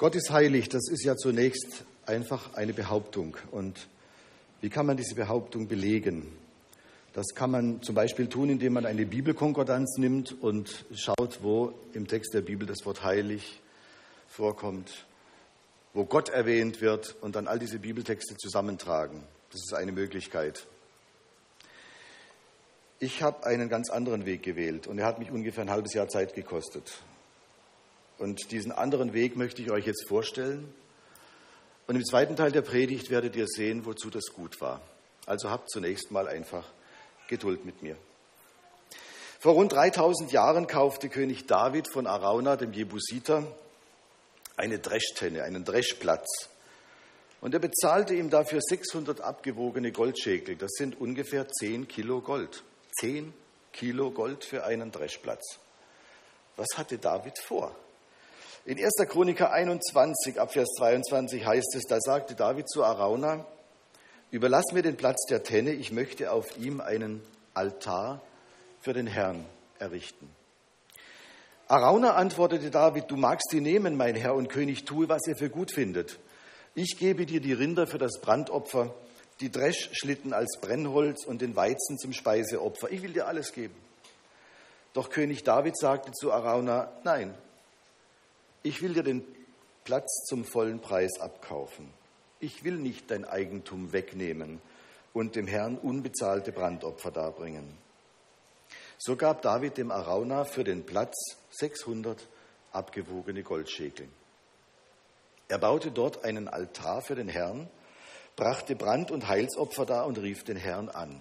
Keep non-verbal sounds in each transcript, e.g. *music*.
Gott ist heilig, das ist ja zunächst einfach eine Behauptung. Und wie kann man diese Behauptung belegen? Das kann man zum Beispiel tun, indem man eine Bibelkonkordanz nimmt und schaut, wo im Text der Bibel das Wort heilig vorkommt, wo Gott erwähnt wird und dann all diese Bibeltexte zusammentragen. Das ist eine Möglichkeit. Ich habe einen ganz anderen Weg gewählt und er hat mich ungefähr ein halbes Jahr Zeit gekostet. Und diesen anderen Weg möchte ich euch jetzt vorstellen. Und im zweiten Teil der Predigt werdet ihr sehen, wozu das gut war. Also habt zunächst mal einfach Geduld mit mir. Vor rund 3000 Jahren kaufte König David von Arauna, dem Jebusiter, eine Dreschtenne, einen Dreschplatz. Und er bezahlte ihm dafür 600 abgewogene Goldschäkel. Das sind ungefähr 10 Kilo Gold. 10 Kilo Gold für einen Dreschplatz. Was hatte David vor? In 1. Chroniker 21, Abvers 22 heißt es, da sagte David zu Arauna, überlass mir den Platz der Tenne, ich möchte auf ihm einen Altar für den Herrn errichten. Arauna antwortete David, du magst sie nehmen, mein Herr und König, tue, was ihr für gut findet. Ich gebe dir die Rinder für das Brandopfer die Dreschschlitten als Brennholz und den Weizen zum Speiseopfer. Ich will dir alles geben. Doch König David sagte zu Arauna, nein, ich will dir den Platz zum vollen Preis abkaufen. Ich will nicht dein Eigentum wegnehmen und dem Herrn unbezahlte Brandopfer darbringen. So gab David dem Arauna für den Platz 600 abgewogene Goldschäkel. Er baute dort einen Altar für den Herrn brachte Brand- und Heilsopfer dar und rief den Herrn an.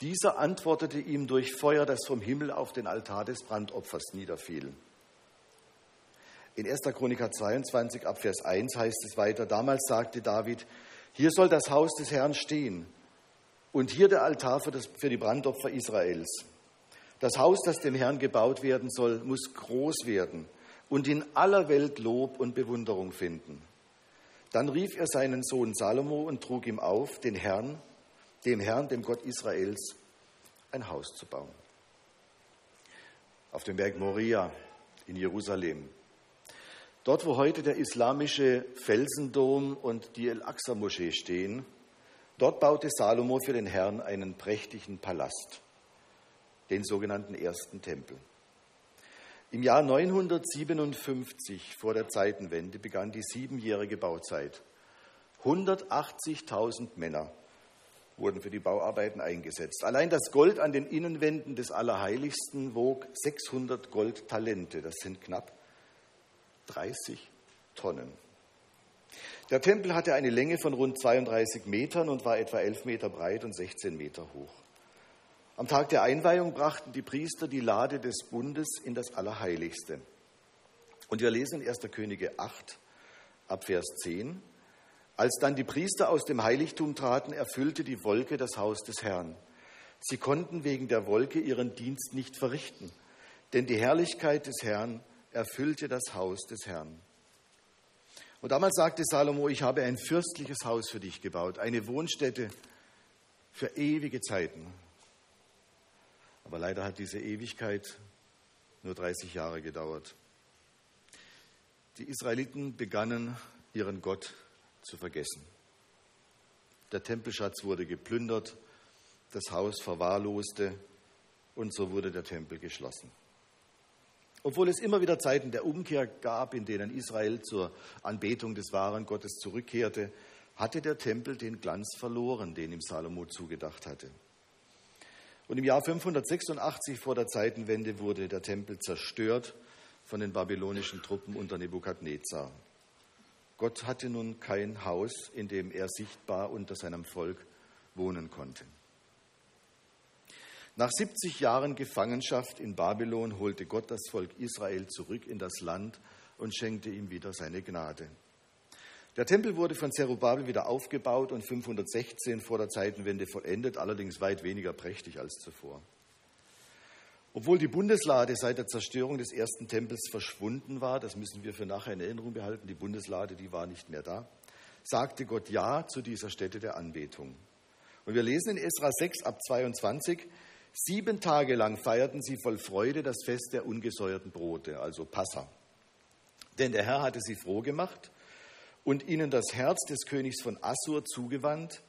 Dieser antwortete ihm durch Feuer, das vom Himmel auf den Altar des Brandopfers niederfiel. In 1. Chroniker 22 ab Vers 1 heißt es weiter, damals sagte David, hier soll das Haus des Herrn stehen und hier der Altar für, das, für die Brandopfer Israels. Das Haus, das dem Herrn gebaut werden soll, muss groß werden und in aller Welt Lob und Bewunderung finden. Dann rief er seinen Sohn Salomo und trug ihm auf, den Herrn, dem Herrn, dem Gott Israels, ein Haus zu bauen. Auf dem Berg Moria in Jerusalem. Dort, wo heute der islamische Felsendom und die El-Aqsa-Moschee stehen, dort baute Salomo für den Herrn einen prächtigen Palast, den sogenannten ersten Tempel. Im Jahr 957 vor der Zeitenwende begann die siebenjährige Bauzeit. 180.000 Männer wurden für die Bauarbeiten eingesetzt. Allein das Gold an den Innenwänden des Allerheiligsten wog 600 Goldtalente. Das sind knapp 30 Tonnen. Der Tempel hatte eine Länge von rund 32 Metern und war etwa 11 Meter breit und 16 Meter hoch. Am Tag der Einweihung brachten die Priester die Lade des Bundes in das Allerheiligste. Und wir lesen in 1. Könige 8 ab Vers 10. Als dann die Priester aus dem Heiligtum traten, erfüllte die Wolke das Haus des Herrn. Sie konnten wegen der Wolke ihren Dienst nicht verrichten, denn die Herrlichkeit des Herrn erfüllte das Haus des Herrn. Und damals sagte Salomo, ich habe ein fürstliches Haus für dich gebaut, eine Wohnstätte für ewige Zeiten. Aber leider hat diese Ewigkeit nur 30 Jahre gedauert. Die Israeliten begannen ihren Gott zu vergessen. Der Tempelschatz wurde geplündert, das Haus verwahrloste und so wurde der Tempel geschlossen. Obwohl es immer wieder Zeiten der Umkehr gab, in denen Israel zur Anbetung des wahren Gottes zurückkehrte, hatte der Tempel den Glanz verloren, den ihm Salomo zugedacht hatte. Und im Jahr 586 vor der Zeitenwende wurde der Tempel zerstört von den babylonischen Truppen unter Nebukadnezar. Gott hatte nun kein Haus, in dem er sichtbar unter seinem Volk wohnen konnte. Nach 70 Jahren Gefangenschaft in Babylon holte Gott das Volk Israel zurück in das Land und schenkte ihm wieder seine Gnade. Der Tempel wurde von Zerubabel wieder aufgebaut und 516 vor der Zeitenwende vollendet, allerdings weit weniger prächtig als zuvor. Obwohl die Bundeslade seit der Zerstörung des ersten Tempels verschwunden war, das müssen wir für nachher in Erinnerung behalten, die Bundeslade, die war nicht mehr da, sagte Gott Ja zu dieser Stätte der Anbetung. Und wir lesen in Esra 6 ab 22, sieben Tage lang feierten sie voll Freude das Fest der ungesäuerten Brote, also Passa. Denn der Herr hatte sie froh gemacht und ihnen das Herz des Königs von Assur zugewandt,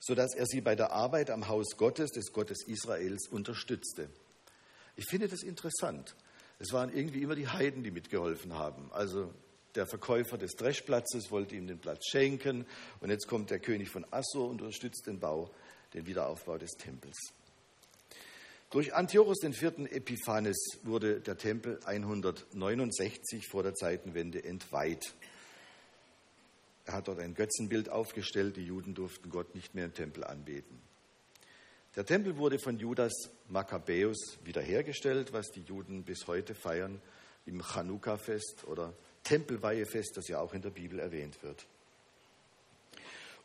sodass er sie bei der Arbeit am Haus Gottes, des Gottes Israels, unterstützte. Ich finde das interessant. Es waren irgendwie immer die Heiden, die mitgeholfen haben. Also der Verkäufer des Dreschplatzes wollte ihm den Platz schenken und jetzt kommt der König von Assur und unterstützt den Bau, den Wiederaufbau des Tempels. Durch Antiochus IV. Epiphanes wurde der Tempel 169 vor der Zeitenwende entweiht. Er hat dort ein Götzenbild aufgestellt, die Juden durften Gott nicht mehr im Tempel anbeten. Der Tempel wurde von Judas Makkabäus wiederhergestellt, was die Juden bis heute feiern im Chanukka-Fest oder Tempelweihefest, das ja auch in der Bibel erwähnt wird.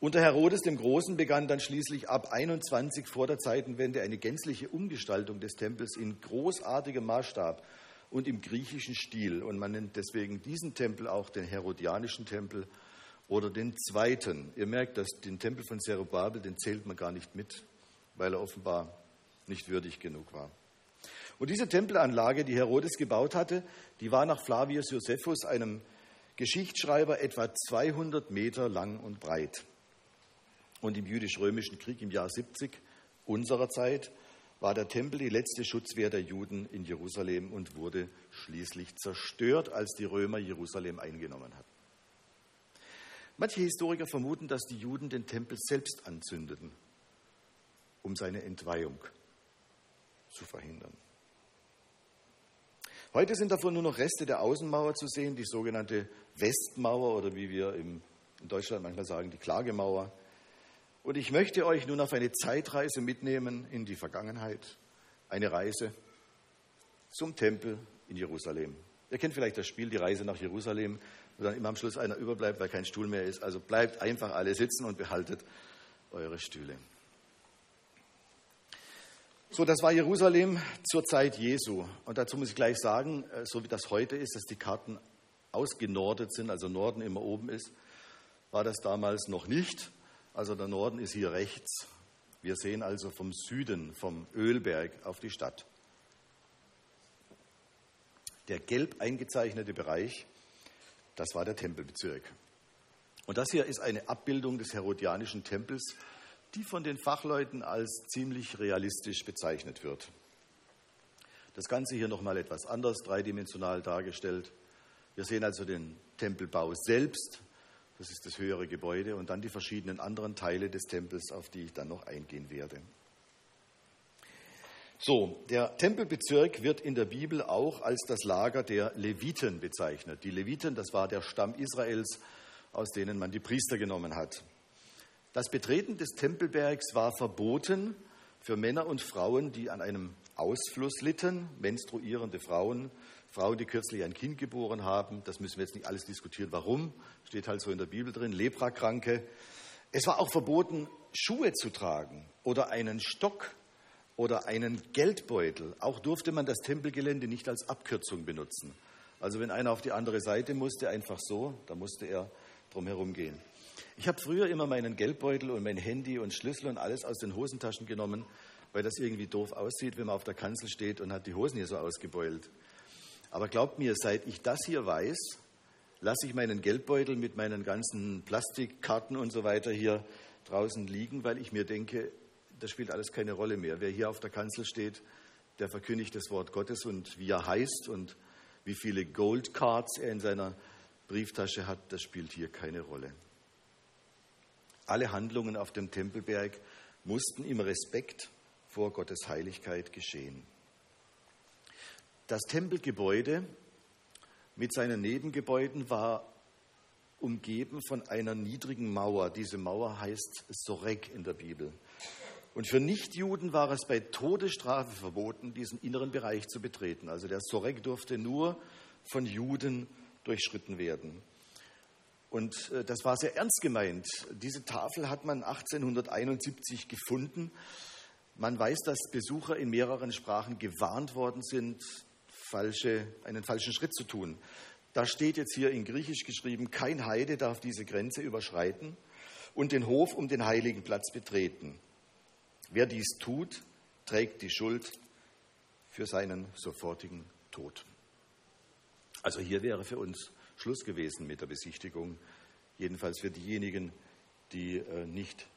Unter Herodes dem Großen begann dann schließlich ab 21 vor der Zeitenwende eine gänzliche Umgestaltung des Tempels in großartigem Maßstab und im griechischen Stil. Und man nennt deswegen diesen Tempel auch den Herodianischen Tempel oder den zweiten. Ihr merkt, dass den Tempel von Zerubabel, den zählt man gar nicht mit, weil er offenbar nicht würdig genug war. Und diese Tempelanlage, die Herodes gebaut hatte, die war nach Flavius Josephus, einem Geschichtsschreiber, etwa 200 Meter lang und breit. Und im jüdisch-römischen Krieg im Jahr 70 unserer Zeit war der Tempel die letzte Schutzwehr der Juden in Jerusalem und wurde schließlich zerstört, als die Römer Jerusalem eingenommen hatten. Manche Historiker vermuten, dass die Juden den Tempel selbst anzündeten, um seine Entweihung zu verhindern. Heute sind davon nur noch Reste der Außenmauer zu sehen, die sogenannte Westmauer oder wie wir in Deutschland manchmal sagen, die Klagemauer. Und ich möchte euch nun auf eine Zeitreise mitnehmen in die Vergangenheit, eine Reise zum Tempel in Jerusalem. Ihr kennt vielleicht das Spiel Die Reise nach Jerusalem, wo dann immer am Schluss einer überbleibt, weil kein Stuhl mehr ist. Also bleibt einfach alle sitzen und behaltet eure Stühle. So, das war Jerusalem zur Zeit Jesu. Und dazu muss ich gleich sagen, äh, so wie das heute ist, dass die Karten ausgenordet sind, also Norden immer oben ist, war das damals noch nicht. Also der Norden ist hier rechts. Wir sehen also vom Süden, vom Ölberg auf die Stadt. Der gelb eingezeichnete Bereich, das war der Tempelbezirk. Und das hier ist eine Abbildung des Herodianischen Tempels die von den Fachleuten als ziemlich realistisch bezeichnet wird. Das Ganze hier nochmal etwas anders, dreidimensional dargestellt. Wir sehen also den Tempelbau selbst, das ist das höhere Gebäude, und dann die verschiedenen anderen Teile des Tempels, auf die ich dann noch eingehen werde. So, der Tempelbezirk wird in der Bibel auch als das Lager der Leviten bezeichnet. Die Leviten, das war der Stamm Israels, aus denen man die Priester genommen hat. Das Betreten des Tempelbergs war verboten für Männer und Frauen, die an einem Ausfluss litten, menstruierende Frauen, Frauen, die kürzlich ein Kind geboren haben. Das müssen wir jetzt nicht alles diskutieren. Warum? Steht halt so in der Bibel drin. Leprakranke. Es war auch verboten, Schuhe zu tragen oder einen Stock oder einen Geldbeutel. Auch durfte man das Tempelgelände nicht als Abkürzung benutzen. Also wenn einer auf die andere Seite musste, einfach so, da musste er drum herum gehen. Ich habe früher immer meinen Geldbeutel und mein Handy und Schlüssel und alles aus den Hosentaschen genommen, weil das irgendwie doof aussieht, wenn man auf der Kanzel steht und hat die Hosen hier so ausgebeult. Aber glaubt mir, seit ich das hier weiß, lasse ich meinen Geldbeutel mit meinen ganzen Plastikkarten und so weiter hier draußen liegen, weil ich mir denke, das spielt alles keine Rolle mehr. Wer hier auf der Kanzel steht, der verkündigt das Wort Gottes und wie er heißt und wie viele Gold Cards er in seiner Brieftasche hat, das spielt hier keine Rolle. Alle Handlungen auf dem Tempelberg mussten im Respekt vor Gottes Heiligkeit geschehen. Das Tempelgebäude mit seinen Nebengebäuden war umgeben von einer niedrigen Mauer. Diese Mauer heißt Sorek in der Bibel. Und für Nichtjuden war es bei Todesstrafe verboten, diesen inneren Bereich zu betreten. Also der Sorek durfte nur von Juden durchschritten werden. Und äh, das war sehr ernst gemeint. Diese Tafel hat man 1871 gefunden. Man weiß, dass Besucher in mehreren Sprachen gewarnt worden sind, falsche, einen falschen Schritt zu tun. Da steht jetzt hier in Griechisch geschrieben, kein Heide darf diese Grenze überschreiten und den Hof um den heiligen Platz betreten. Wer dies tut, trägt die Schuld für seinen sofortigen Tod. Also hier wäre für uns Schluss gewesen mit der Besichtigung. Jedenfalls für diejenigen, die äh, nicht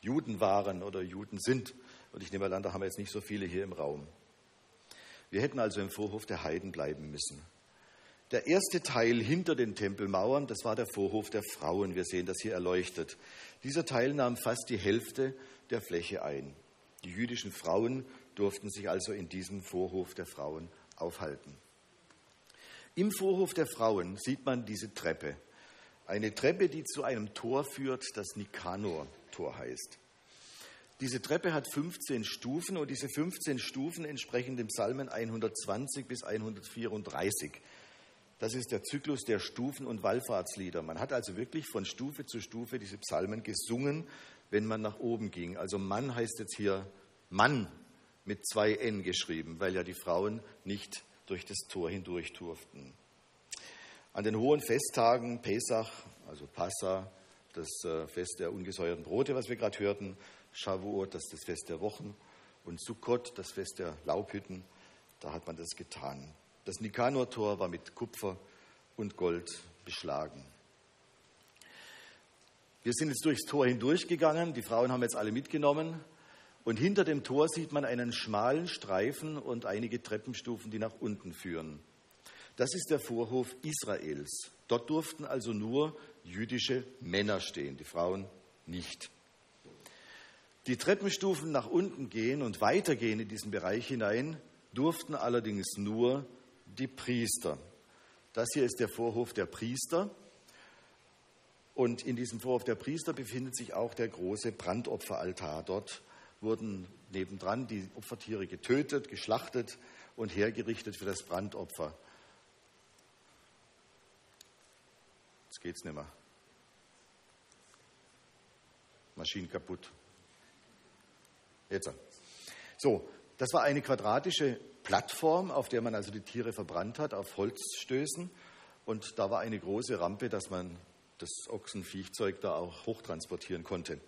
Juden waren oder Juden sind. Und ich nehme an, da haben wir jetzt nicht so viele hier im Raum. Wir hätten also im Vorhof der Heiden bleiben müssen. Der erste Teil hinter den Tempelmauern, das war der Vorhof der Frauen. Wir sehen das hier erleuchtet. Dieser Teil nahm fast die Hälfte der Fläche ein. Die jüdischen Frauen durften sich also in diesem Vorhof der Frauen aufhalten. Im Vorhof der Frauen sieht man diese Treppe. Eine Treppe, die zu einem Tor führt, das Nikanor-Tor heißt. Diese Treppe hat 15 Stufen und diese 15 Stufen entsprechen dem Psalmen 120 bis 134. Das ist der Zyklus der Stufen und Wallfahrtslieder. Man hat also wirklich von Stufe zu Stufe diese Psalmen gesungen, wenn man nach oben ging. Also Mann heißt jetzt hier Mann mit zwei N geschrieben, weil ja die Frauen nicht durch das Tor hindurch durften. An den hohen Festtagen, Pesach, also Passa, das äh, Fest der ungesäuerten Brote, was wir gerade hörten, Shavuot, das ist das Fest der Wochen, und Sukkot, das Fest der Laubhütten, da hat man das getan. Das Nikanor-Tor war mit Kupfer und Gold beschlagen. Wir sind jetzt durchs Tor hindurchgegangen, die Frauen haben jetzt alle mitgenommen. Und hinter dem Tor sieht man einen schmalen Streifen und einige Treppenstufen, die nach unten führen. Das ist der Vorhof Israels. Dort durften also nur jüdische Männer stehen, die Frauen nicht. Die Treppenstufen nach unten gehen und weitergehen in diesen Bereich hinein durften allerdings nur die Priester. Das hier ist der Vorhof der Priester. Und in diesem Vorhof der Priester befindet sich auch der große Brandopferaltar. Dort wurden nebendran die Opfertiere getötet, geschlachtet und hergerichtet für das Brandopfer. Jetzt geht's nicht mehr. Maschinen kaputt. Jetzt. So, das war eine quadratische Plattform, auf der man also die Tiere verbrannt hat, auf Holzstößen. Und da war eine große Rampe, dass man das Ochsenviechzeug da auch hochtransportieren konnte.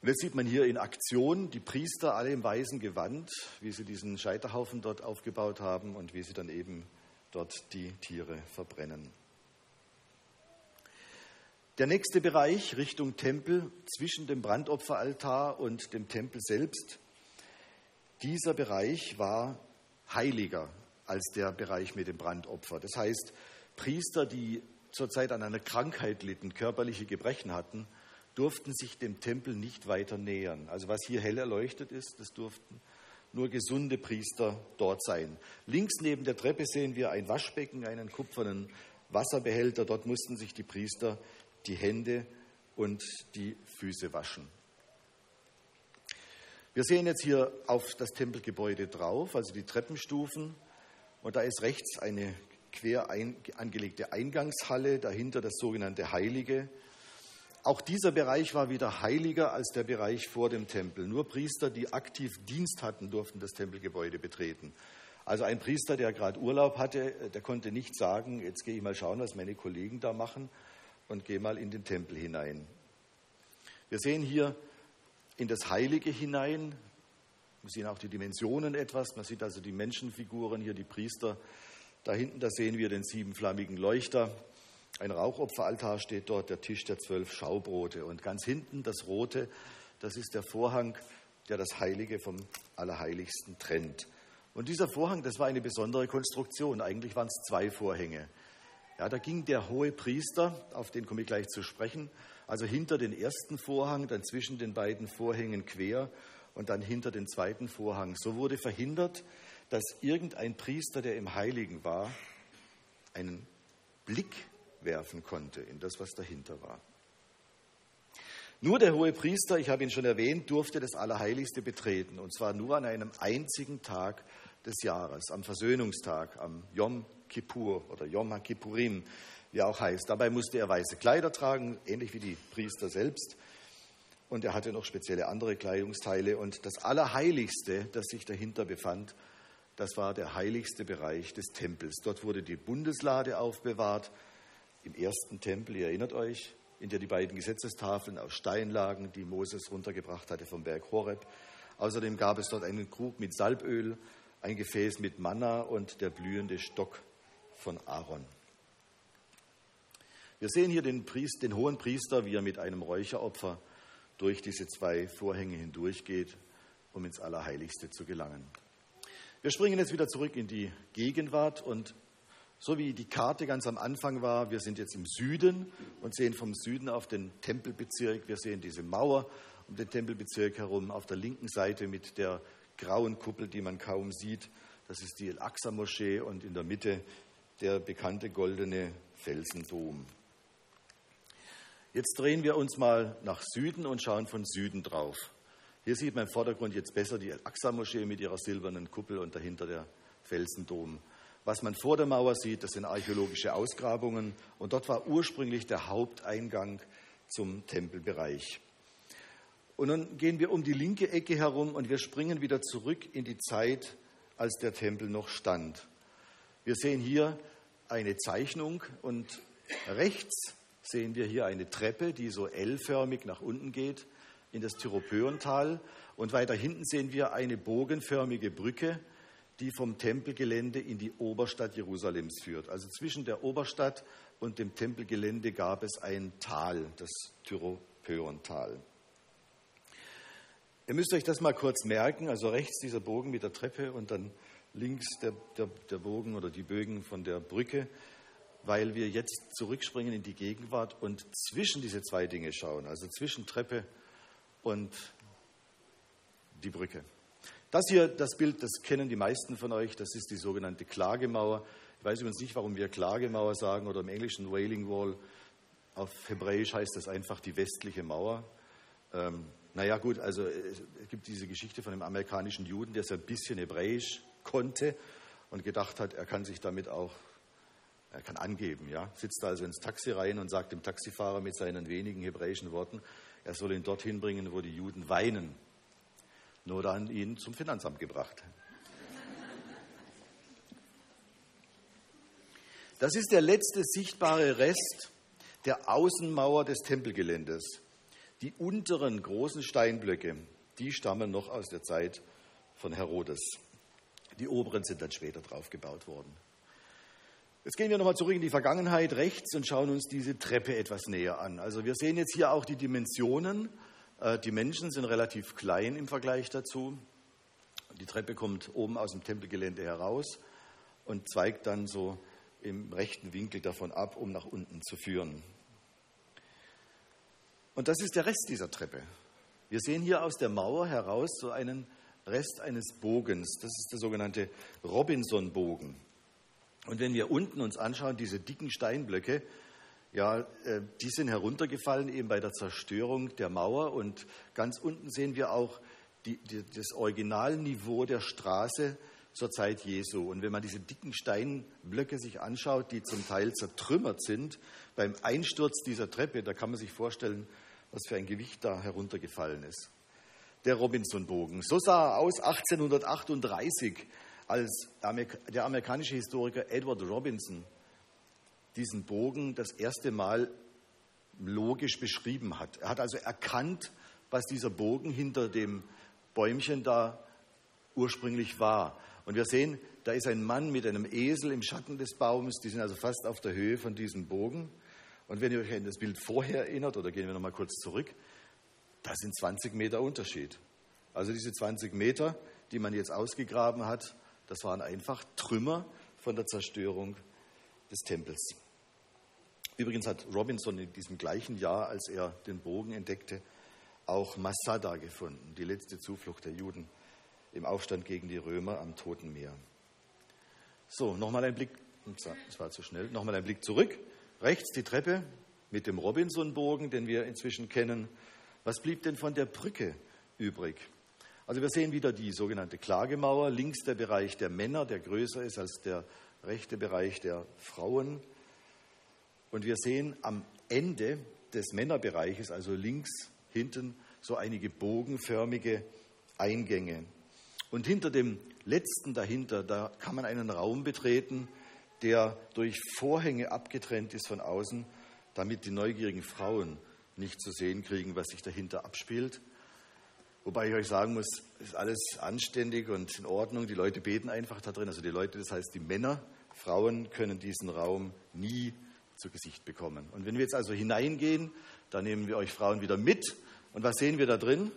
Und jetzt sieht man hier in Aktion die Priester alle im weißen Gewand, wie sie diesen Scheiterhaufen dort aufgebaut haben und wie sie dann eben dort die Tiere verbrennen. Der nächste Bereich Richtung Tempel zwischen dem Brandopferaltar und dem Tempel selbst, dieser Bereich war heiliger als der Bereich mit dem Brandopfer. Das heißt, Priester, die zurzeit an einer Krankheit litten, körperliche Gebrechen hatten, durften sich dem Tempel nicht weiter nähern. Also was hier hell erleuchtet ist, das durften nur gesunde Priester dort sein. Links neben der Treppe sehen wir ein Waschbecken, einen kupfernen Wasserbehälter. Dort mussten sich die Priester die Hände und die Füße waschen. Wir sehen jetzt hier auf das Tempelgebäude drauf, also die Treppenstufen. Und da ist rechts eine quer angelegte Eingangshalle, dahinter das sogenannte Heilige. Auch dieser Bereich war wieder heiliger als der Bereich vor dem Tempel. Nur Priester, die aktiv Dienst hatten, durften das Tempelgebäude betreten. Also ein Priester, der gerade Urlaub hatte, der konnte nicht sagen, jetzt gehe ich mal schauen, was meine Kollegen da machen und gehe mal in den Tempel hinein. Wir sehen hier in das Heilige hinein. Wir sehen auch die Dimensionen etwas. Man sieht also die Menschenfiguren hier, die Priester. Da hinten, da sehen wir den siebenflammigen Leuchter. Ein Rauchopferaltar steht dort, der Tisch der zwölf Schaubrote. Und ganz hinten das Rote, das ist der Vorhang, der das Heilige vom Allerheiligsten trennt. Und dieser Vorhang, das war eine besondere Konstruktion. Eigentlich waren es zwei Vorhänge. Ja, da ging der hohe Priester, auf den komme ich gleich zu sprechen, also hinter den ersten Vorhang, dann zwischen den beiden Vorhängen quer und dann hinter den zweiten Vorhang. So wurde verhindert, dass irgendein Priester, der im Heiligen war, einen Blick werfen konnte in das, was dahinter war. Nur der hohe Priester, ich habe ihn schon erwähnt, durfte das Allerheiligste betreten, und zwar nur an einem einzigen Tag des Jahres, am Versöhnungstag, am Yom Kippur oder Yom Kippurim, wie er auch heißt. Dabei musste er weiße Kleider tragen, ähnlich wie die Priester selbst. Und er hatte noch spezielle andere Kleidungsteile. Und das Allerheiligste, das sich dahinter befand, das war der heiligste Bereich des Tempels. Dort wurde die Bundeslade aufbewahrt im ersten Tempel, ihr erinnert euch, in der die beiden Gesetzestafeln aus Stein lagen, die Moses runtergebracht hatte vom Berg Horeb. Außerdem gab es dort einen Krug mit Salböl, ein Gefäß mit Manna und der blühende Stock von Aaron. Wir sehen hier den, Priester, den hohen Priester, wie er mit einem Räucheropfer durch diese zwei Vorhänge hindurchgeht, um ins Allerheiligste zu gelangen. Wir springen jetzt wieder zurück in die Gegenwart und so wie die Karte ganz am Anfang war, wir sind jetzt im Süden und sehen vom Süden auf den Tempelbezirk. Wir sehen diese Mauer um den Tempelbezirk herum auf der linken Seite mit der grauen Kuppel, die man kaum sieht. Das ist die El-Aqsa-Moschee und in der Mitte der bekannte goldene Felsendom. Jetzt drehen wir uns mal nach Süden und schauen von Süden drauf. Hier sieht man im Vordergrund jetzt besser die Al-Aqsa-Moschee mit ihrer silbernen Kuppel und dahinter der Felsendom. Was man vor der Mauer sieht, das sind archäologische Ausgrabungen und dort war ursprünglich der Haupteingang zum Tempelbereich. Und nun gehen wir um die linke Ecke herum und wir springen wieder zurück in die Zeit, als der Tempel noch stand. Wir sehen hier eine Zeichnung und rechts sehen wir hier eine Treppe, die so L-förmig nach unten geht in das Tyropöental. Und weiter hinten sehen wir eine bogenförmige Brücke, die vom Tempelgelände in die Oberstadt Jerusalems führt. Also zwischen der Oberstadt und dem Tempelgelände gab es ein Tal, das Tyropöental. Ihr müsst euch das mal kurz merken. Also rechts dieser Bogen mit der Treppe und dann links der, der, der Bogen oder die Bögen von der Brücke, weil wir jetzt zurückspringen in die Gegenwart und zwischen diese zwei Dinge schauen, also zwischen Treppe und die Brücke. Das hier, das Bild, das kennen die meisten von euch, das ist die sogenannte Klagemauer. Ich weiß übrigens nicht, warum wir Klagemauer sagen oder im Englischen Wailing Wall. Auf Hebräisch heißt das einfach die westliche Mauer. Ähm, naja, gut, also es gibt diese Geschichte von einem amerikanischen Juden, der so ein bisschen Hebräisch konnte und gedacht hat, er kann sich damit auch, er kann angeben, ja. Sitzt also ins Taxi rein und sagt dem Taxifahrer mit seinen wenigen hebräischen Worten, er soll ihn dorthin bringen, wo die Juden weinen nur dann ihn zum Finanzamt gebracht. Das ist der letzte sichtbare Rest der Außenmauer des Tempelgeländes. Die unteren großen Steinblöcke, die stammen noch aus der Zeit von Herodes. Die oberen sind dann später drauf gebaut worden. Jetzt gehen wir nochmal zurück in die Vergangenheit rechts und schauen uns diese Treppe etwas näher an. Also wir sehen jetzt hier auch die Dimensionen äh, die Menschen sind relativ klein im Vergleich dazu. Die Treppe kommt oben aus dem Tempelgelände heraus und zweigt dann so im rechten Winkel davon ab, um nach unten zu führen. Und das ist der Rest dieser Treppe. Wir sehen hier aus der Mauer heraus so einen Rest eines Bogens. Das ist der sogenannte Robinson-Bogen. Und wenn wir unten uns anschauen, diese dicken Steinblöcke, ja, äh, die sind heruntergefallen eben bei der Zerstörung der Mauer und ganz unten sehen wir auch die, die, das Originalniveau der Straße zur Zeit Jesu. Und wenn man diese dicken Steinblöcke sich anschaut, die zum Teil zertrümmert sind, beim Einsturz dieser Treppe, da kann man sich vorstellen, was für ein Gewicht da heruntergefallen ist. Der Robinson-Bogen. So sah er aus 1838, als der amerikanische Historiker Edward Robinson diesen Bogen das erste Mal logisch beschrieben hat. Er hat also erkannt, was dieser Bogen hinter dem Bäumchen da ursprünglich war. Und wir sehen, da ist ein Mann mit einem Esel im Schatten des Baumes, die sind also fast auf der Höhe von diesem Bogen. Und wenn ihr euch an das Bild vorher erinnert, oder gehen wir nochmal kurz zurück, da sind 20 Meter Unterschied. Also diese 20 Meter, die man jetzt ausgegraben hat, das waren einfach Trümmer von der Zerstörung des Tempels. Übrigens hat Robinson in diesem gleichen Jahr, als er den Bogen entdeckte, auch Masada gefunden, die letzte Zuflucht der Juden im Aufstand gegen die Römer am Toten Meer. So, nochmal ein Blick, das war zu schnell, nochmal ein Blick zurück. Rechts die Treppe mit dem Robinson-Bogen, den wir inzwischen kennen. Was blieb denn von der Brücke übrig? Also wir sehen wieder die sogenannte Klagemauer, links der Bereich der Männer, der größer ist als der rechte Bereich der Frauen. Und wir sehen am Ende des Männerbereiches, also links hinten, so einige bogenförmige Eingänge. Und hinter dem letzten dahinter, da kann man einen Raum betreten, der durch Vorhänge abgetrennt ist von außen, damit die neugierigen Frauen nicht zu sehen kriegen, was sich dahinter abspielt. Wobei ich euch sagen muss, ist alles anständig und in Ordnung. Die Leute beten einfach da drin, also die Leute, das heißt die Männer Frauen können diesen Raum nie zu Gesicht bekommen. Und wenn wir jetzt also hineingehen, dann nehmen wir euch Frauen wieder mit. Und was sehen wir da drin?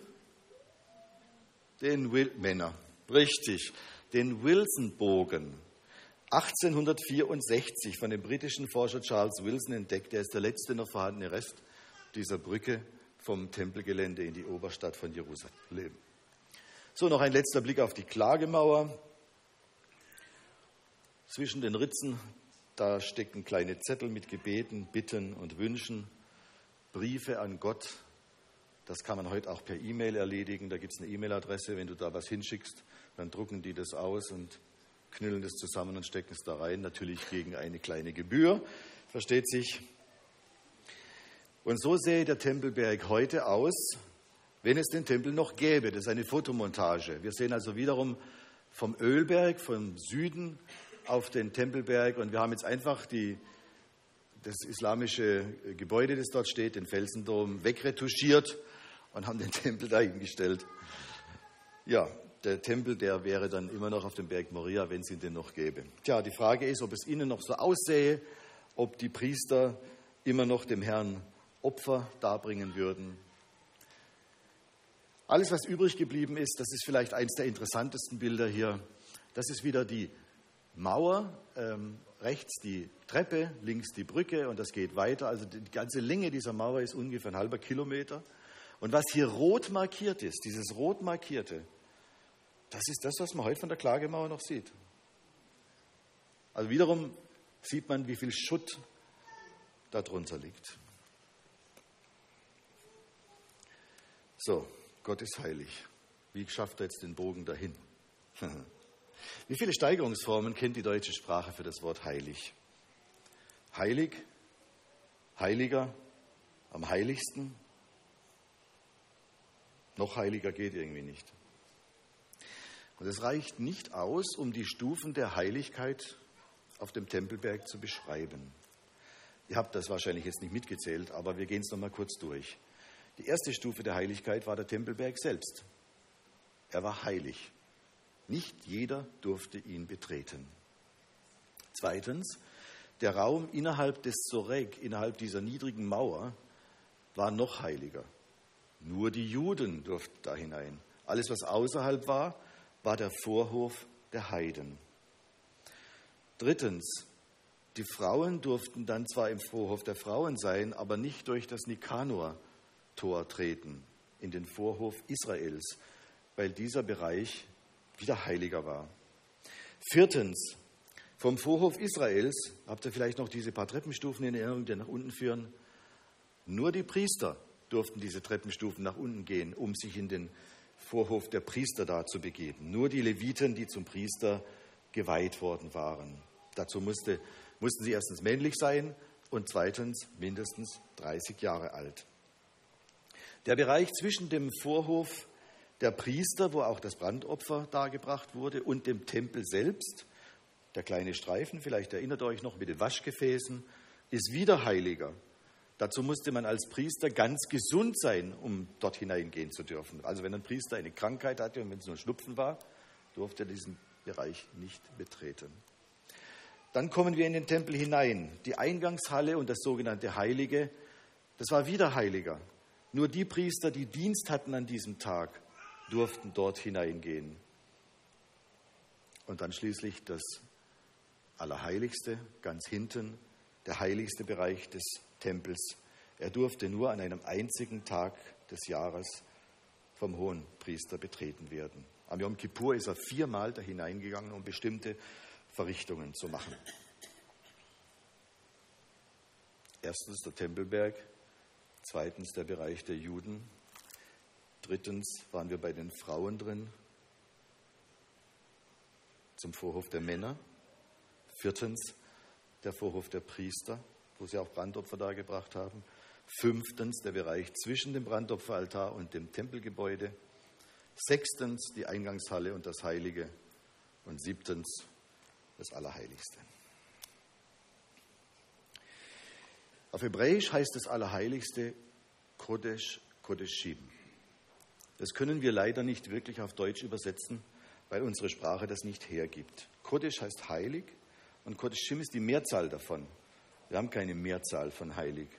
Den Will Männer. Richtig. Den Wilson-Bogen. 1864 von dem britischen Forscher Charles Wilson entdeckt. Er ist der letzte noch vorhandene Rest dieser Brücke vom Tempelgelände in die Oberstadt von Jerusalem. So, noch ein letzter Blick auf die Klagemauer. Zwischen den Ritzen, da stecken kleine Zettel mit Gebeten, Bitten und Wünschen, Briefe an Gott. Das kann man heute auch per E-Mail erledigen. Da gibt es eine E-Mail-Adresse. Wenn du da was hinschickst, dann drucken die das aus und knüllen das zusammen und stecken es da rein. Natürlich gegen eine kleine Gebühr, versteht sich. Und so sähe der Tempelberg heute aus, wenn es den Tempel noch gäbe. Das ist eine Fotomontage. Wir sehen also wiederum vom Ölberg, vom Süden auf den Tempelberg und wir haben jetzt einfach die, das islamische Gebäude, das dort steht, den Felsendom, wegretuschiert und haben den Tempel dahingestellt. Ja, der Tempel, der wäre dann immer noch auf dem Berg Moria, wenn es ihn denn noch gäbe. Tja, die Frage ist, ob es innen noch so aussähe, ob die Priester immer noch dem Herrn Opfer darbringen würden. Alles, was übrig geblieben ist, das ist vielleicht eines der interessantesten Bilder hier. Das ist wieder die Mauer, ähm, rechts die Treppe, links die Brücke und das geht weiter. Also die ganze Länge dieser Mauer ist ungefähr ein halber Kilometer. Und was hier rot markiert ist, dieses rot markierte, das ist das, was man heute von der Klagemauer noch sieht. Also wiederum sieht man, wie viel Schutt darunter liegt. So, Gott ist heilig. Wie schafft er jetzt den Bogen dahin? *laughs* Wie viele Steigerungsformen kennt die deutsche Sprache für das Wort heilig? Heilig, heiliger, am heiligsten. Noch heiliger geht irgendwie nicht. Und es reicht nicht aus, um die Stufen der Heiligkeit auf dem Tempelberg zu beschreiben. Ihr habt das wahrscheinlich jetzt nicht mitgezählt, aber wir gehen es nochmal kurz durch. Die erste Stufe der Heiligkeit war der Tempelberg selbst. Er war heilig. Nicht jeder durfte ihn betreten. Zweitens, der Raum innerhalb des Sorek, innerhalb dieser niedrigen Mauer, war noch heiliger. Nur die Juden durften da hinein. Alles, was außerhalb war, war der Vorhof der Heiden. Drittens, die Frauen durften dann zwar im Vorhof der Frauen sein, aber nicht durch das Nikanor-Tor treten, in den Vorhof Israels, weil dieser Bereich wieder heiliger war. Viertens, vom Vorhof Israels, habt ihr vielleicht noch diese paar Treppenstufen in Erinnerung, die nach unten führen? Nur die Priester durften diese Treppenstufen nach unten gehen, um sich in den Vorhof der Priester da zu begeben. Nur die Leviten, die zum Priester geweiht worden waren. Dazu musste, mussten sie erstens männlich sein und zweitens mindestens 30 Jahre alt. Der Bereich zwischen dem Vorhof der Priester, wo auch das Brandopfer dargebracht wurde, und dem Tempel selbst, der kleine Streifen, vielleicht erinnert ihr euch noch mit den Waschgefäßen, ist wieder heiliger. Dazu musste man als Priester ganz gesund sein, um dort hineingehen zu dürfen. Also wenn ein Priester eine Krankheit hatte und wenn es nur Schnupfen war, durfte er diesen Bereich nicht betreten. Dann kommen wir in den Tempel hinein. Die Eingangshalle und das sogenannte Heilige, das war wieder heiliger. Nur die Priester, die Dienst hatten an diesem Tag, durften dort hineingehen. Und dann schließlich das Allerheiligste, ganz hinten, der heiligste Bereich des Tempels. Er durfte nur an einem einzigen Tag des Jahres vom hohen Priester betreten werden. Am Yom Kippur ist er viermal da hineingegangen, um bestimmte Verrichtungen zu machen. Erstens der Tempelberg, zweitens der Bereich der Juden, Drittens waren wir bei den Frauen drin, zum Vorhof der Männer. Viertens der Vorhof der Priester, wo sie auch Brandopfer dargebracht haben. Fünftens der Bereich zwischen dem Brandopferaltar und dem Tempelgebäude. Sechstens die Eingangshalle und das Heilige. Und siebtens das Allerheiligste. Auf Hebräisch heißt das Allerheiligste Kodesh Kodeshim. Das können wir leider nicht wirklich auf Deutsch übersetzen, weil unsere Sprache das nicht hergibt. Kodesh heißt heilig Und Kodeshim ist die Mehrzahl davon. Wir haben keine Mehrzahl von heilig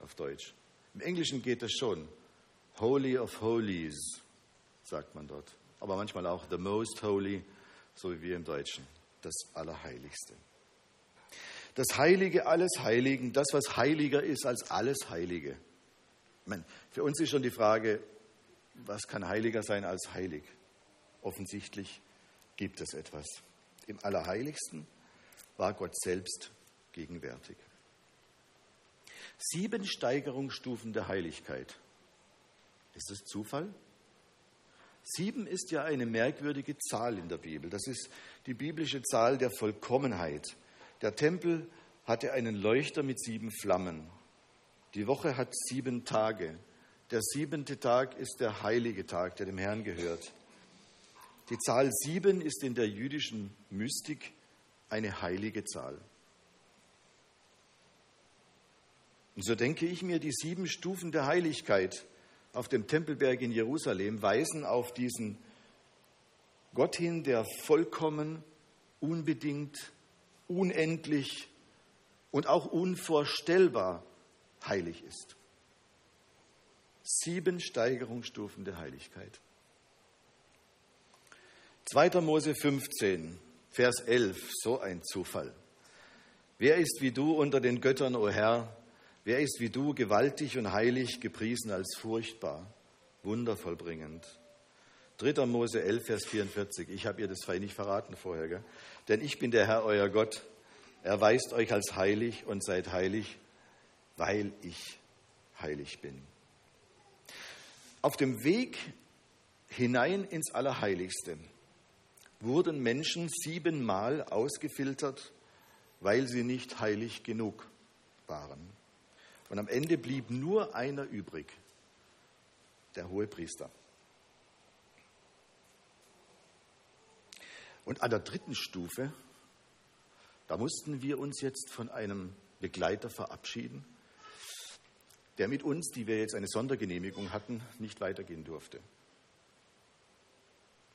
auf Deutsch. Im Englischen geht das schon. Holy of Holies, sagt man dort. Aber manchmal auch the most holy, so wie wir im Deutschen. Das Allerheiligste. Das Heilige alles Heiligen, das, was heiliger ist als alles Heilige. Meine, für uns ist schon die Frage, was kann heiliger sein als heilig? Offensichtlich gibt es etwas. Im Allerheiligsten war Gott selbst gegenwärtig. Sieben Steigerungsstufen der Heiligkeit. Ist das Zufall? Sieben ist ja eine merkwürdige Zahl in der Bibel. Das ist die biblische Zahl der Vollkommenheit. Der Tempel hatte einen Leuchter mit sieben Flammen. Die Woche hat sieben Tage. Der siebente Tag ist der heilige Tag, der dem Herrn gehört. Die Zahl sieben ist in der jüdischen Mystik eine heilige Zahl. Und so denke ich mir, die sieben Stufen der Heiligkeit auf dem Tempelberg in Jerusalem weisen auf diesen Gott hin, der vollkommen, unbedingt, unendlich und auch unvorstellbar heilig ist. Sieben Steigerungsstufen der Heiligkeit. 2. Mose 15, Vers 11, so ein Zufall. Wer ist wie du unter den Göttern, o Herr? Wer ist wie du gewaltig und heilig, gepriesen als furchtbar, wundervollbringend? 3. Mose 11, Vers 44. Ich habe ihr das nicht verraten vorher, gell? Denn ich bin der Herr, euer Gott. Erweist euch als heilig und seid heilig, weil ich heilig bin. Auf dem Weg hinein ins Allerheiligste wurden Menschen siebenmal ausgefiltert, weil sie nicht heilig genug waren. Und am Ende blieb nur einer übrig, der hohe Priester. Und an der dritten Stufe, da mussten wir uns jetzt von einem Begleiter verabschieden, der mit uns, die wir jetzt eine Sondergenehmigung hatten, nicht weitergehen durfte.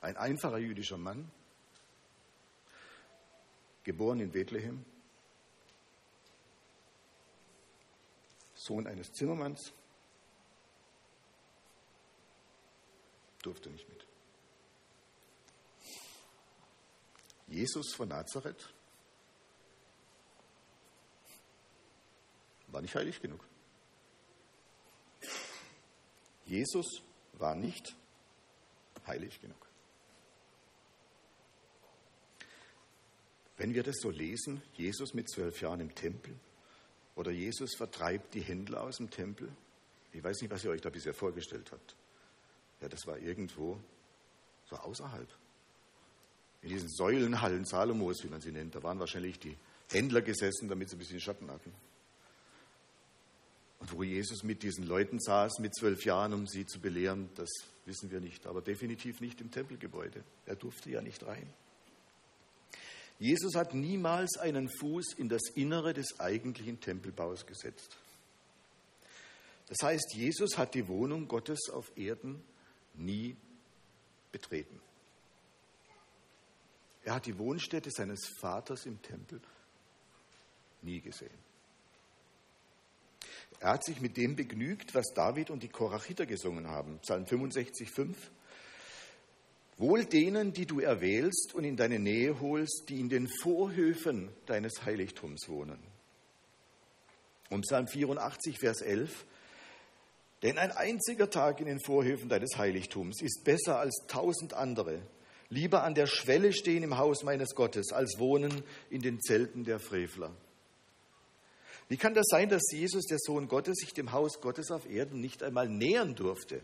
Ein einfacher jüdischer Mann, geboren in Bethlehem, Sohn eines Zimmermanns, durfte nicht mit. Jesus von Nazareth war nicht heilig genug. Jesus war nicht heilig genug. Wenn wir das so lesen, Jesus mit zwölf Jahren im Tempel, oder Jesus vertreibt die Händler aus dem Tempel. Ich weiß nicht, was ihr euch da bisher vorgestellt habt. Ja, das war irgendwo so außerhalb. In diesen Säulenhallen Salomos, wie man sie nennt, da waren wahrscheinlich die Händler gesessen, damit sie ein bisschen Schatten hatten. Und wo Jesus mit diesen Leuten saß, mit zwölf Jahren, um sie zu belehren, das wissen wir nicht, aber definitiv nicht im Tempelgebäude. Er durfte ja nicht rein. Jesus hat niemals einen Fuß in das Innere des eigentlichen Tempelbaus gesetzt. Das heißt, Jesus hat die Wohnung Gottes auf Erden nie betreten. Er hat die Wohnstätte seines Vaters im Tempel nie gesehen. Er hat sich mit dem begnügt, was David und die Korachiter gesungen haben. Psalm 65, 5. Wohl denen, die du erwählst und in deine Nähe holst, die in den Vorhöfen deines Heiligtums wohnen. Und Psalm 84, Vers 11. Denn ein einziger Tag in den Vorhöfen deines Heiligtums ist besser als tausend andere. Lieber an der Schwelle stehen im Haus meines Gottes, als wohnen in den Zelten der Frevler. Wie kann das sein, dass Jesus, der Sohn Gottes, sich dem Haus Gottes auf Erden nicht einmal nähern durfte?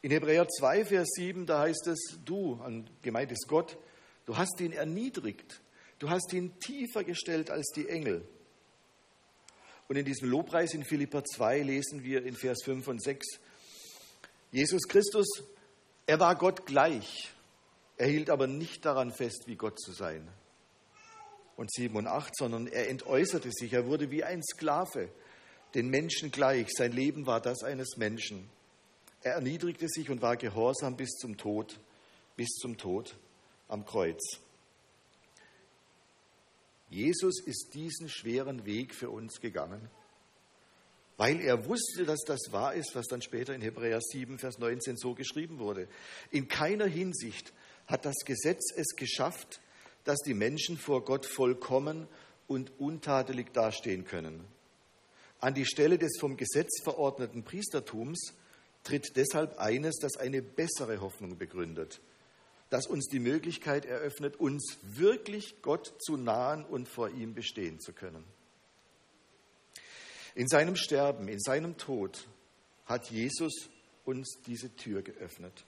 In Hebräer 2, Vers 7, da heißt es, du, gemeint ist Gott, du hast ihn erniedrigt, du hast ihn tiefer gestellt als die Engel. Und in diesem Lobpreis in Philippa 2 lesen wir in Vers 5 und 6, Jesus Christus, er war Gott gleich, er hielt aber nicht daran fest, wie Gott zu sein. Und 7 und 8, sondern er entäußerte sich, er wurde wie ein Sklave, den Menschen gleich, sein Leben war das eines Menschen. Er erniedrigte sich und war gehorsam bis zum Tod, bis zum Tod am Kreuz. Jesus ist diesen schweren Weg für uns gegangen, weil er wusste, dass das wahr ist, was dann später in Hebräer 7, Vers 19 so geschrieben wurde. In keiner Hinsicht hat das Gesetz es geschafft, dass die Menschen vor Gott vollkommen und untadelig dastehen können. An die Stelle des vom Gesetz verordneten Priestertums tritt deshalb eines, das eine bessere Hoffnung begründet, das uns die Möglichkeit eröffnet, uns wirklich Gott zu nahen und vor ihm bestehen zu können. In seinem Sterben, in seinem Tod hat Jesus uns diese Tür geöffnet.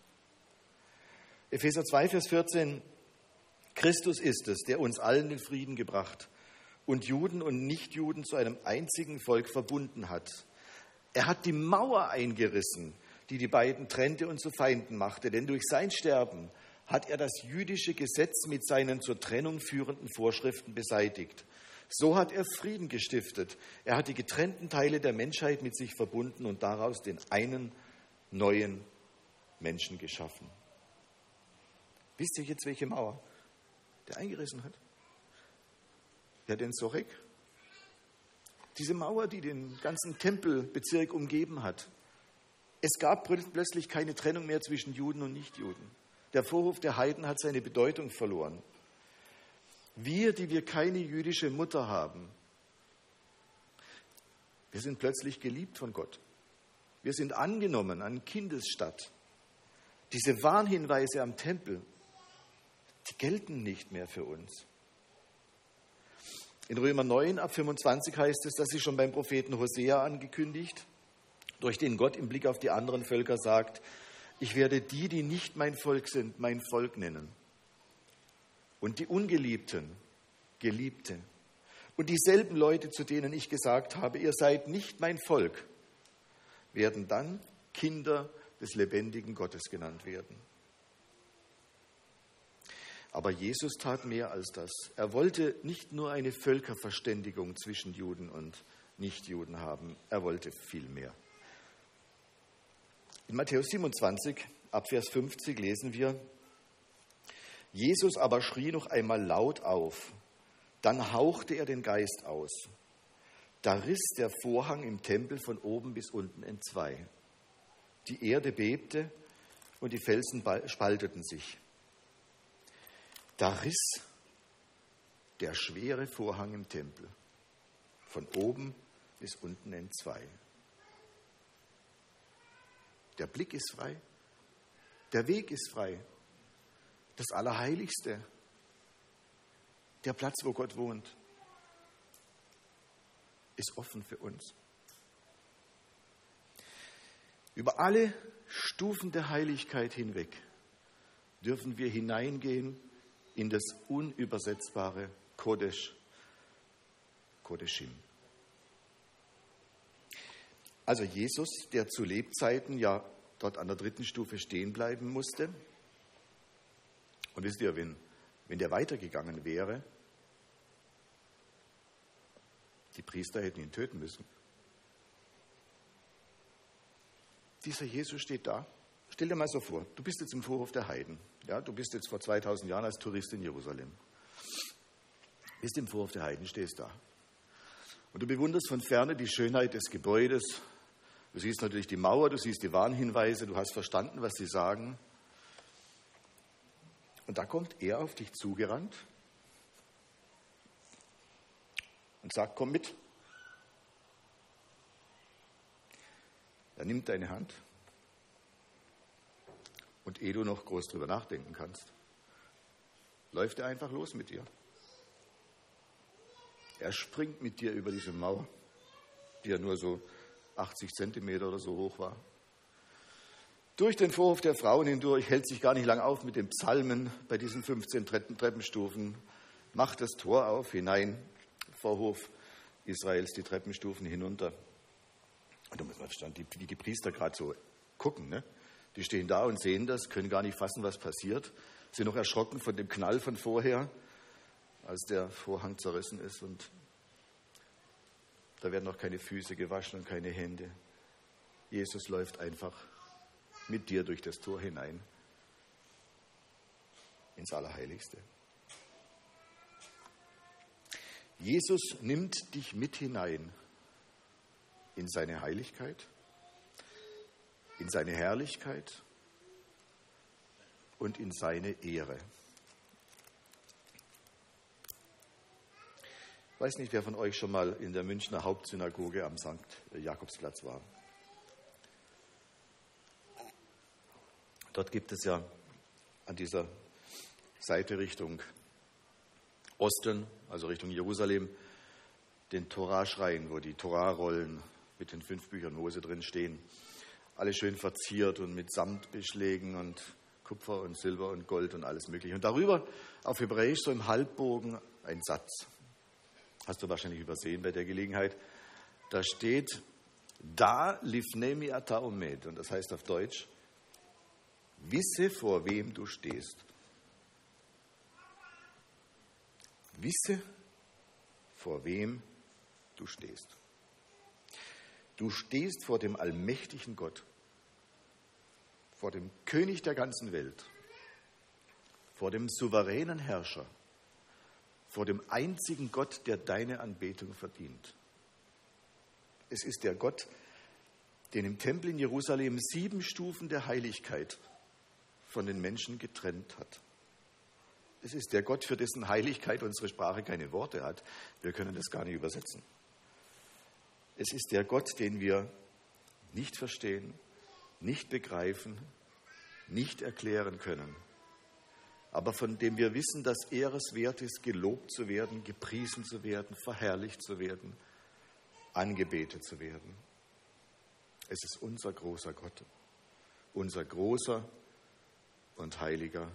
Epheser 2, Vers 14, Christus ist es, der uns allen den Frieden gebracht und Juden und Nichtjuden zu einem einzigen Volk verbunden hat. Er hat die Mauer eingerissen, die die beiden trennte und zu Feinden machte, denn durch sein Sterben hat er das jüdische Gesetz mit seinen zur Trennung führenden Vorschriften beseitigt. So hat er Frieden gestiftet. Er hat die getrennten Teile der Menschheit mit sich verbunden und daraus den einen neuen Menschen geschaffen. Wisst ihr jetzt, welche Mauer der eingerissen hat? Ja, den Sorek. Diese Mauer, die den ganzen Tempelbezirk umgeben hat. Es gab plötzlich keine Trennung mehr zwischen Juden und Nichtjuden. Der Vorhof der Heiden hat seine Bedeutung verloren. Wir, die wir keine jüdische Mutter haben, wir sind plötzlich geliebt von Gott. Wir sind angenommen an Kindesstadt. Diese Warnhinweise am Tempel, gelten nicht mehr für uns. In Römer 9 ab 25 heißt es, dass sie schon beim Propheten Hosea angekündigt, durch den Gott im Blick auf die anderen Völker sagt, ich werde die, die nicht mein Volk sind, mein Volk nennen. Und die Ungeliebten, Geliebte. Und dieselben Leute, zu denen ich gesagt habe, ihr seid nicht mein Volk, werden dann Kinder des lebendigen Gottes genannt werden. Aber Jesus tat mehr als das. Er wollte nicht nur eine Völkerverständigung zwischen Juden und Nichtjuden haben, er wollte viel mehr. In Matthäus 27, ab Vers 50 lesen wir, Jesus aber schrie noch einmal laut auf, dann hauchte er den Geist aus. Da riss der Vorhang im Tempel von oben bis unten entzwei. Die Erde bebte und die Felsen spalteten sich. Da riss der schwere Vorhang im Tempel von oben bis unten in zwei. Der Blick ist frei, der Weg ist frei, das Allerheiligste, der Platz, wo Gott wohnt, ist offen für uns. Über alle Stufen der Heiligkeit hinweg dürfen wir hineingehen in das unübersetzbare Kodesh, Kodeshim. Also Jesus, der zu Lebzeiten ja dort an der dritten Stufe stehen bleiben musste. Und wisst ihr, wenn, wenn der weitergegangen wäre, die Priester hätten ihn töten müssen. Dieser Jesus steht da. Stell dir mal so vor, du bist jetzt im Vorhof der Heiden. Ja, du bist jetzt vor 2000 Jahren als Tourist in Jerusalem. Bist im Vorhof der Heiden, stehst da. Und du bewunderst von ferne die Schönheit des Gebäudes. Du siehst natürlich die Mauer, du siehst die Warnhinweise, du hast verstanden, was sie sagen. Und da kommt er auf dich zugerannt und sagt, komm mit. Er nimmt deine Hand und ehe du noch groß drüber nachdenken kannst, läuft er einfach los mit dir. Er springt mit dir über diese Mauer, die ja nur so 80 Zentimeter oder so hoch war. Durch den Vorhof der Frauen hindurch, hält sich gar nicht lang auf mit den Psalmen bei diesen 15 Treppenstufen, macht das Tor auf, hinein, Vorhof Israels, die Treppenstufen hinunter. Und da muss man verstehen, wie die Priester gerade so gucken. Ne? Die stehen da und sehen das, können gar nicht fassen, was passiert, sind noch erschrocken von dem Knall von vorher, als der Vorhang zerrissen ist und da werden noch keine Füße gewaschen und keine Hände. Jesus läuft einfach mit dir durch das Tor hinein ins Allerheiligste. Jesus nimmt dich mit hinein in seine Heiligkeit, in seine Herrlichkeit und in seine Ehre. Ich weiß nicht, wer von euch schon mal in der Münchner Hauptsynagoge am St. Jakobsplatz war. Dort gibt es ja an dieser Seite Richtung Osten, also Richtung Jerusalem, den Toraschrein, wo die Torarollen mit den fünf Büchern Mose drin stehen. Alle schön verziert und mit Samtbeschlägen und Kupfer und Silber und Gold und alles Mögliche. Und darüber auf Hebräisch so im Halbbogen ein Satz. Hast du wahrscheinlich übersehen bei der Gelegenheit. Da steht, da lifnemi ata omed. Und das heißt auf Deutsch, wisse vor wem du stehst. Wisse, vor wem du stehst. Du stehst vor dem allmächtigen Gott, vor dem König der ganzen Welt, vor dem souveränen Herrscher, vor dem einzigen Gott, der deine Anbetung verdient. Es ist der Gott, den im Tempel in Jerusalem sieben Stufen der Heiligkeit von den Menschen getrennt hat. Es ist der Gott, für dessen Heiligkeit unsere Sprache keine Worte hat. Wir können das gar nicht übersetzen. Es ist der Gott, den wir nicht verstehen, nicht begreifen, nicht erklären können, aber von dem wir wissen, dass er es wert ist, gelobt zu werden, gepriesen zu werden, verherrlicht zu werden, angebetet zu werden. Es ist unser großer Gott, unser großer und heiliger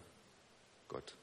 Gott.